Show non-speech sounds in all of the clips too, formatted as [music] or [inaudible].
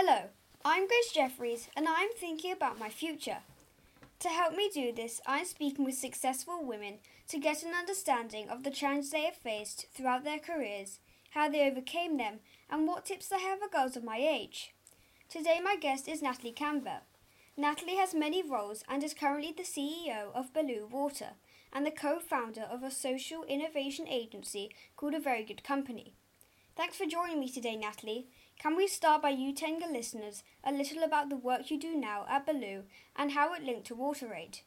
Hello, I'm Grace Jeffries and I'm thinking about my future. To help me do this, I'm speaking with successful women to get an understanding of the challenges they have faced throughout their careers, how they overcame them, and what tips they have for girls of my age. Today, my guest is Natalie Campbell. Natalie has many roles and is currently the CEO of Belu Water and the co founder of a social innovation agency called A Very Good Company. Thanks for joining me today, Natalie. Can we start by you telling the listeners a little about the work you do now at Belu and how it linked to WaterAid?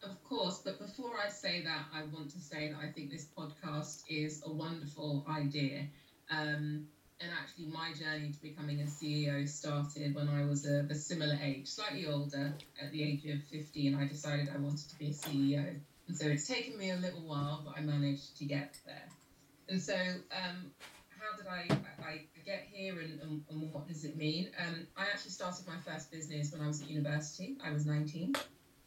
Of course, but before I say that, I want to say that I think this podcast is a wonderful idea. Um, and actually, my journey to becoming a CEO started when I was a, a similar age, slightly older, at the age of 15. and I decided I wanted to be a CEO. And so it's taken me a little while, but I managed to get there. And so, um, did I, I get here and, and, and what does it mean? Um, I actually started my first business when I was at university. I was 19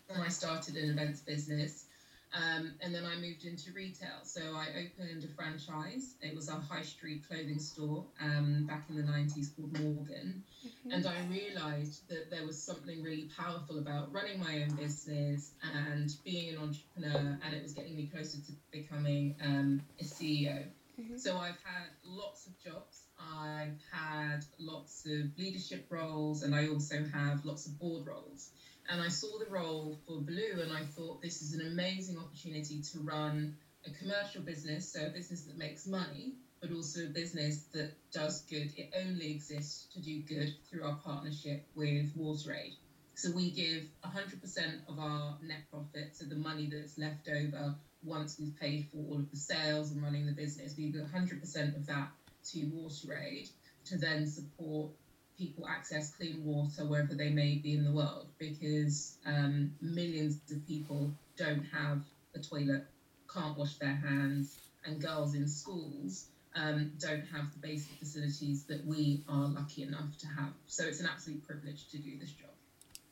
and I started an events business. Um, and then I moved into retail. So I opened a franchise. It was a high street clothing store um, back in the 90s called Morgan. Mm-hmm. And I realized that there was something really powerful about running my own business and being an entrepreneur. And it was getting me closer to becoming um, a CEO. Mm-hmm. So I've had lots of jobs. I've had lots of leadership roles, and I also have lots of board roles. And I saw the role for Belu, and I thought this is an amazing opportunity to run a commercial business, so a business that makes money, but also a business that does good. It only exists to do good through our partnership with WaterAid. So we give 100% of our net profit, so the money that's left over once we've paid for all of the sales and running the business, we give 100% of that to WaterAid to then support people access clean water wherever they may be in the world because um, millions of people don't have a toilet, can't wash their hands, and girls in schools um, don't have the basic facilities that we are lucky enough to have. So it's an absolute privilege to do this job.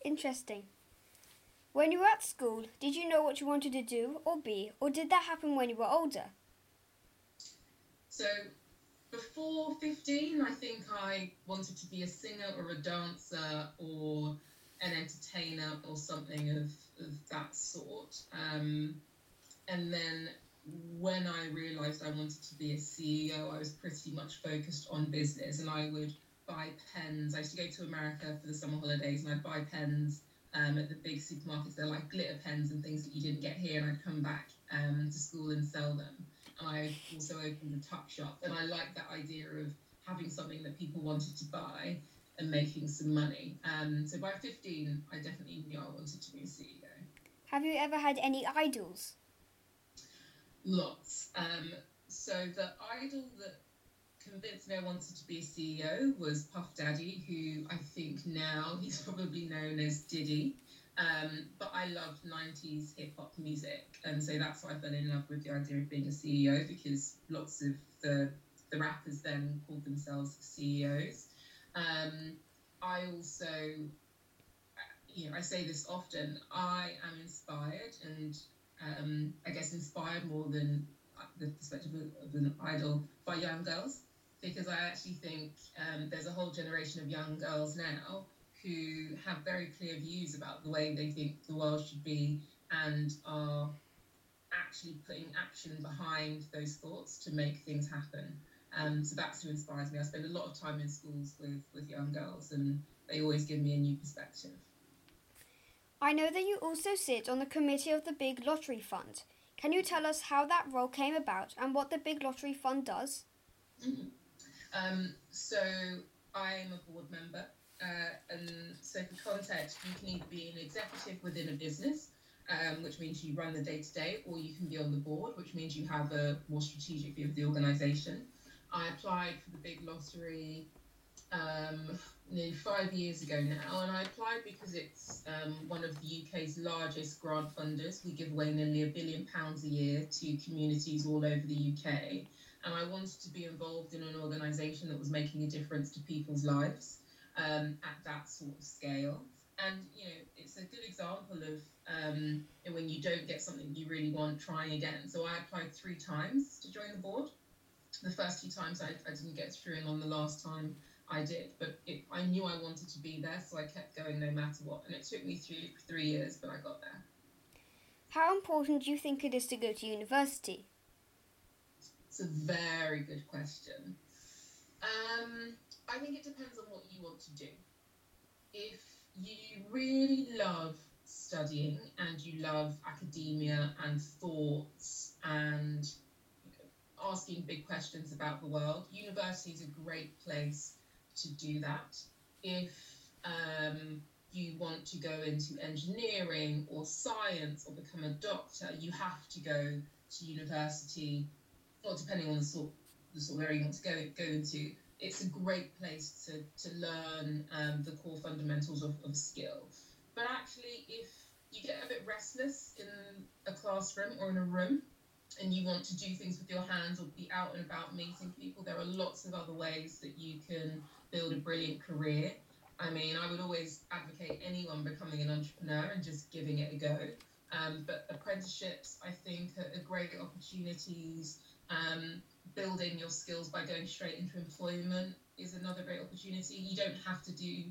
Interesting. When you were at school, did you know what you wanted to do or be, or did that happen when you were older? So, before 15, I think I wanted to be a singer or a dancer or an entertainer or something of, of that sort. Um, and then when I realized I wanted to be a CEO, I was pretty much focused on business and I would buy pens. I used to go to America for the summer holidays and I'd buy pens um, at the big supermarkets. They're like glitter pens and things that you didn't get here, and I'd come back um, to school and sell them. And I also opened a tuck shop, and I liked that idea of having something that people wanted to buy and making some money. Um, so by 15, I definitely knew I wanted to be a CEO. Have you ever had any idols? Lots. Um, so the idol that convinced me I wanted to be a CEO was Puff Daddy, who I think now he's probably known as Diddy. Um, but I loved 90s hip hop music. And so that's why I fell in love with the idea of being a CEO because lots of the, the rappers then called themselves CEOs. Um, I also, you know, I say this often, I am inspired and um, I guess inspired more than the perspective of an idol by young girls because I actually think um, there's a whole generation of young girls now who have very clear views about the way they think the world should be and are actually putting action behind those thoughts to make things happen. Um, so that's who inspires me. I spend a lot of time in schools with, with young girls and they always give me a new perspective. I know that you also sit on the committee of the Big Lottery Fund. Can you tell us how that role came about and what the Big Lottery Fund does? Mm-hmm. [clears throat] Um, so I'm a board member, uh, and so for context, you can either be an executive within a business, um, which means you run the day to day, or you can be on the board, which means you have a more strategic view of the organisation. I applied for the big lottery um, nearly five years ago now, and I applied because it's um, one of the UK's largest grant funders. We give away nearly a billion pounds a year to communities all over the UK and I wanted to be involved in an organisation that was making a difference to people's lives um, at that sort of scale. And you know, it's a good example of um, when you don't get something you really want, trying again. So I applied three times to join the board. The first two times I, I didn't get through, and on the last time I did. But it, I knew I wanted to be there, so I kept going no matter what. And it took me three three years, but I got there. How important do you think it is to go to university? It's a very good question. Um, I think it depends on what you want to do. If you really love studying and you love academia and thoughts and asking big questions about the world, university is a great place to do that. If um, you want to go into engineering or science or become a doctor, you have to go to university, or depending on the sort, the sort of area you want to go, go into. It's a great place to, to learn um, the core fundamentals of, of skill. But actually, if you get a bit restless in a classroom or in a room, and you want to do things with your hands or be out and about meeting people, there are lots of other ways that you can build a brilliant career. I mean, I would always advocate anyone becoming an entrepreneur and just giving it a go. Um, but apprenticeships, I think, are, are great opportunities. Um, building your skills by going straight into employment is another great opportunity. You don't have to do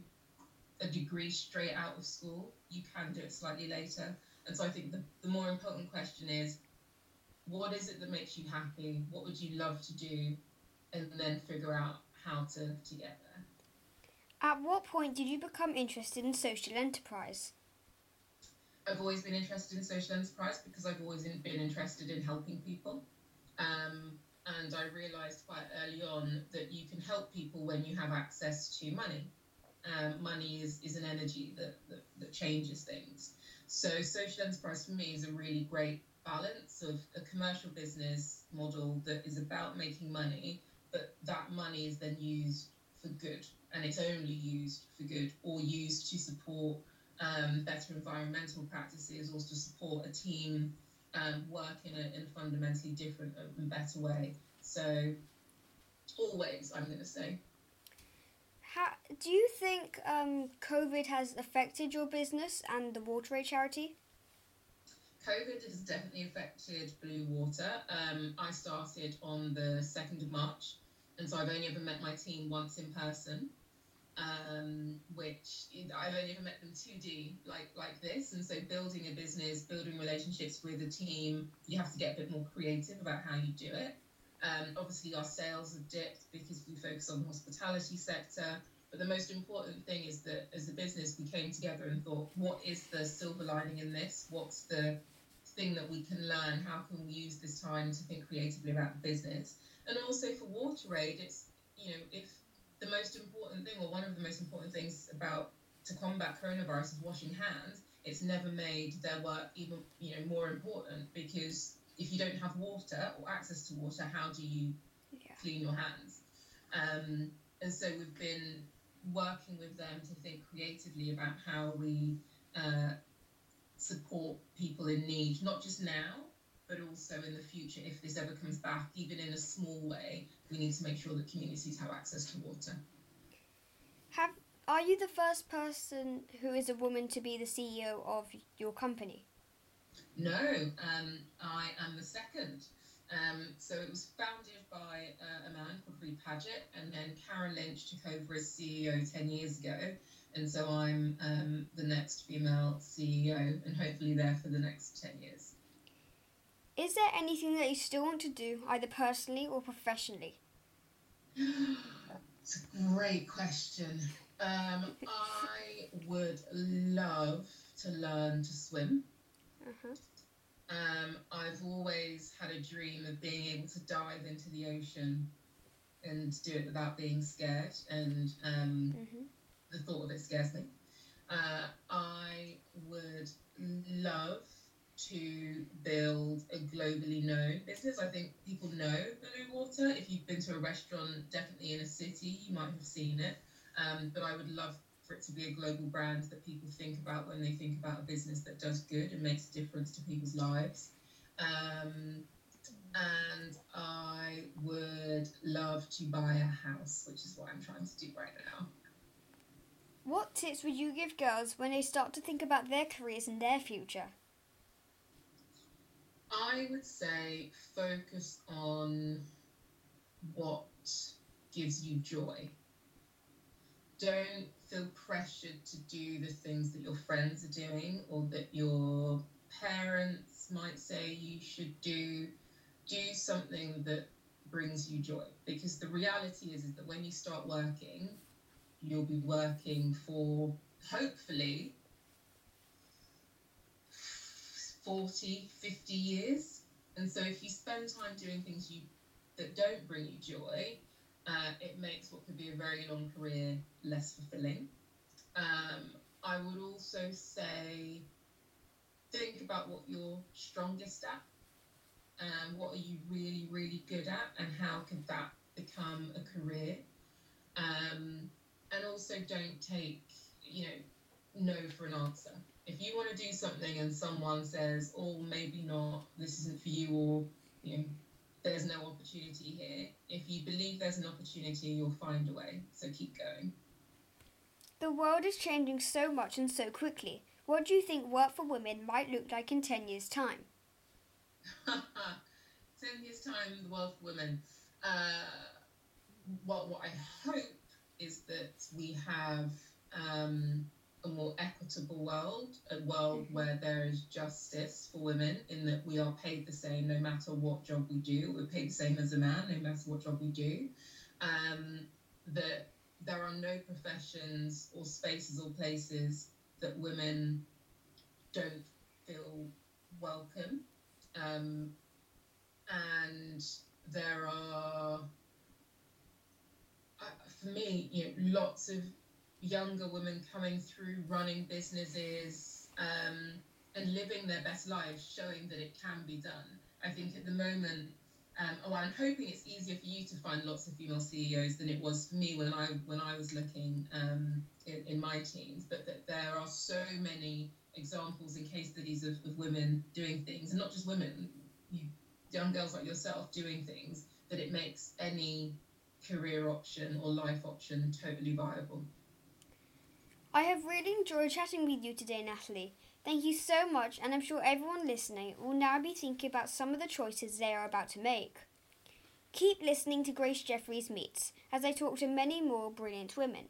a degree straight out of school, you can do it slightly later. And so I think the, the more important question is what is it that makes you happy? What would you love to do? And then figure out how to, to get there. At what point did you become interested in social enterprise? I've always been interested in social enterprise because I've always been interested in helping people. Um, and I realized quite early on that you can help people when you have access to money. Um, money is, is an energy that, that, that changes things. So, social enterprise for me is a really great balance of a commercial business model that is about making money, but that money is then used for good and it's only used for good or used to support um, better environmental practices or to support a team um, work in a, in a fundamentally different and better way. So, always, I'm going to say. How, do you think um, COVID has affected your business and the WaterAid charity? COVID has definitely affected Belu Water. Um, I started on the 2nd of March, and so I've only ever met my team once in person, um, which I've only ever met them 2D like, like this. And so building a business, building relationships with a team, you have to get a bit more creative about how you do it. Um, obviously, our sales have dipped because we focus on the hospitality sector. But the most important thing is that as a business, we came together and thought, what is the silver lining in this? What's the thing that we can learn? How can we use this time to think creatively about the business? And also for WaterAid, it's you know if the most important thing or one of the most important things about to combat coronavirus is washing hands. It's never made their work even you know more important because if you don't have water or access to water, how do you yeah. clean your hands? Um, and so we've been working with them to think creatively about how we uh, support people in need, not just now, but also in the future. If this ever comes back, even in a small way, we need to make sure that communities have access to water. Have are you the first person who is a woman to be the CEO of your company? No, um, I am the second. Um, so it was founded by uh, a man called Reed Paget, and then Karen Lynch took over as CEO 10 years ago and so I'm um, the next female CEO, and hopefully there for the next ten years. Is there anything that you still want to do, either personally or professionally? it's a great question. Um, I would love to learn to swim. Uh-huh. Um, I've always had a dream of being able to dive into the ocean and do it without being scared. And um, mm-hmm the thought of it scares me. Uh, I would love to build a globally known business. I think people know Belu Water. If you've been to a restaurant, definitely in a city, you might have seen it. Um, but I would love for it to be a global brand that people think about when they think about a business that does good and makes a difference to people's lives. Um, and I would love to buy a house, which is what I'm trying to do right now. What tips would you give girls when they start to think about their careers and their future? I would say focus on what gives you joy. don't feel pressured to do the things that your friends are doing or that your parents might say you should do. Do something that brings you joy because the reality is, is that when you start working, you'll be working for hopefully 40, 50 years. And so if you spend time doing things you that don't bring you joy, uh, it makes what could be a very long career less fulfilling. Um, I would also say think about what you're strongest at and what are you really, really good at, and how could that become a career. Um, and also don't take, you know, no for an answer. If you want to do something and someone says, oh, maybe not, this isn't for you, or, you know, there's no opportunity here. If you believe there's an opportunity, you'll find a way. So keep going. The world is changing so much and so quickly. What do you think work for women might look like in 10 years' time? [laughs] 10 years' time, the world for women. Uh, well, what I hope is that we have um, a more equitable world, a world mm-hmm. where there is justice for women, in that we are paid the same no matter what job we do. We're paid the same as a man no matter what job we do. Um, that there are no professions or spaces or places that women don't feel welcome. Um, and there are, uh, for me, you know, lots of younger women coming through running businesses um, and living their best lives, showing that it can be done. I think at the moment, um, oh, I'm hoping it's easier for you to find lots of female CEOs than it was for me when I when I was looking um, in, in, my teens. But that there are so many examples and case studies of, of women doing things, and not just women, you, young girls like yourself doing things that it makes any career option or life option totally viable. I have really enjoyed chatting with you today, Natalie. Thank you so much, and I'm sure everyone listening will now be thinking about some of the choices they are about to make. Keep listening to Grace Jeffries Meets as I talk to many more brilliant women.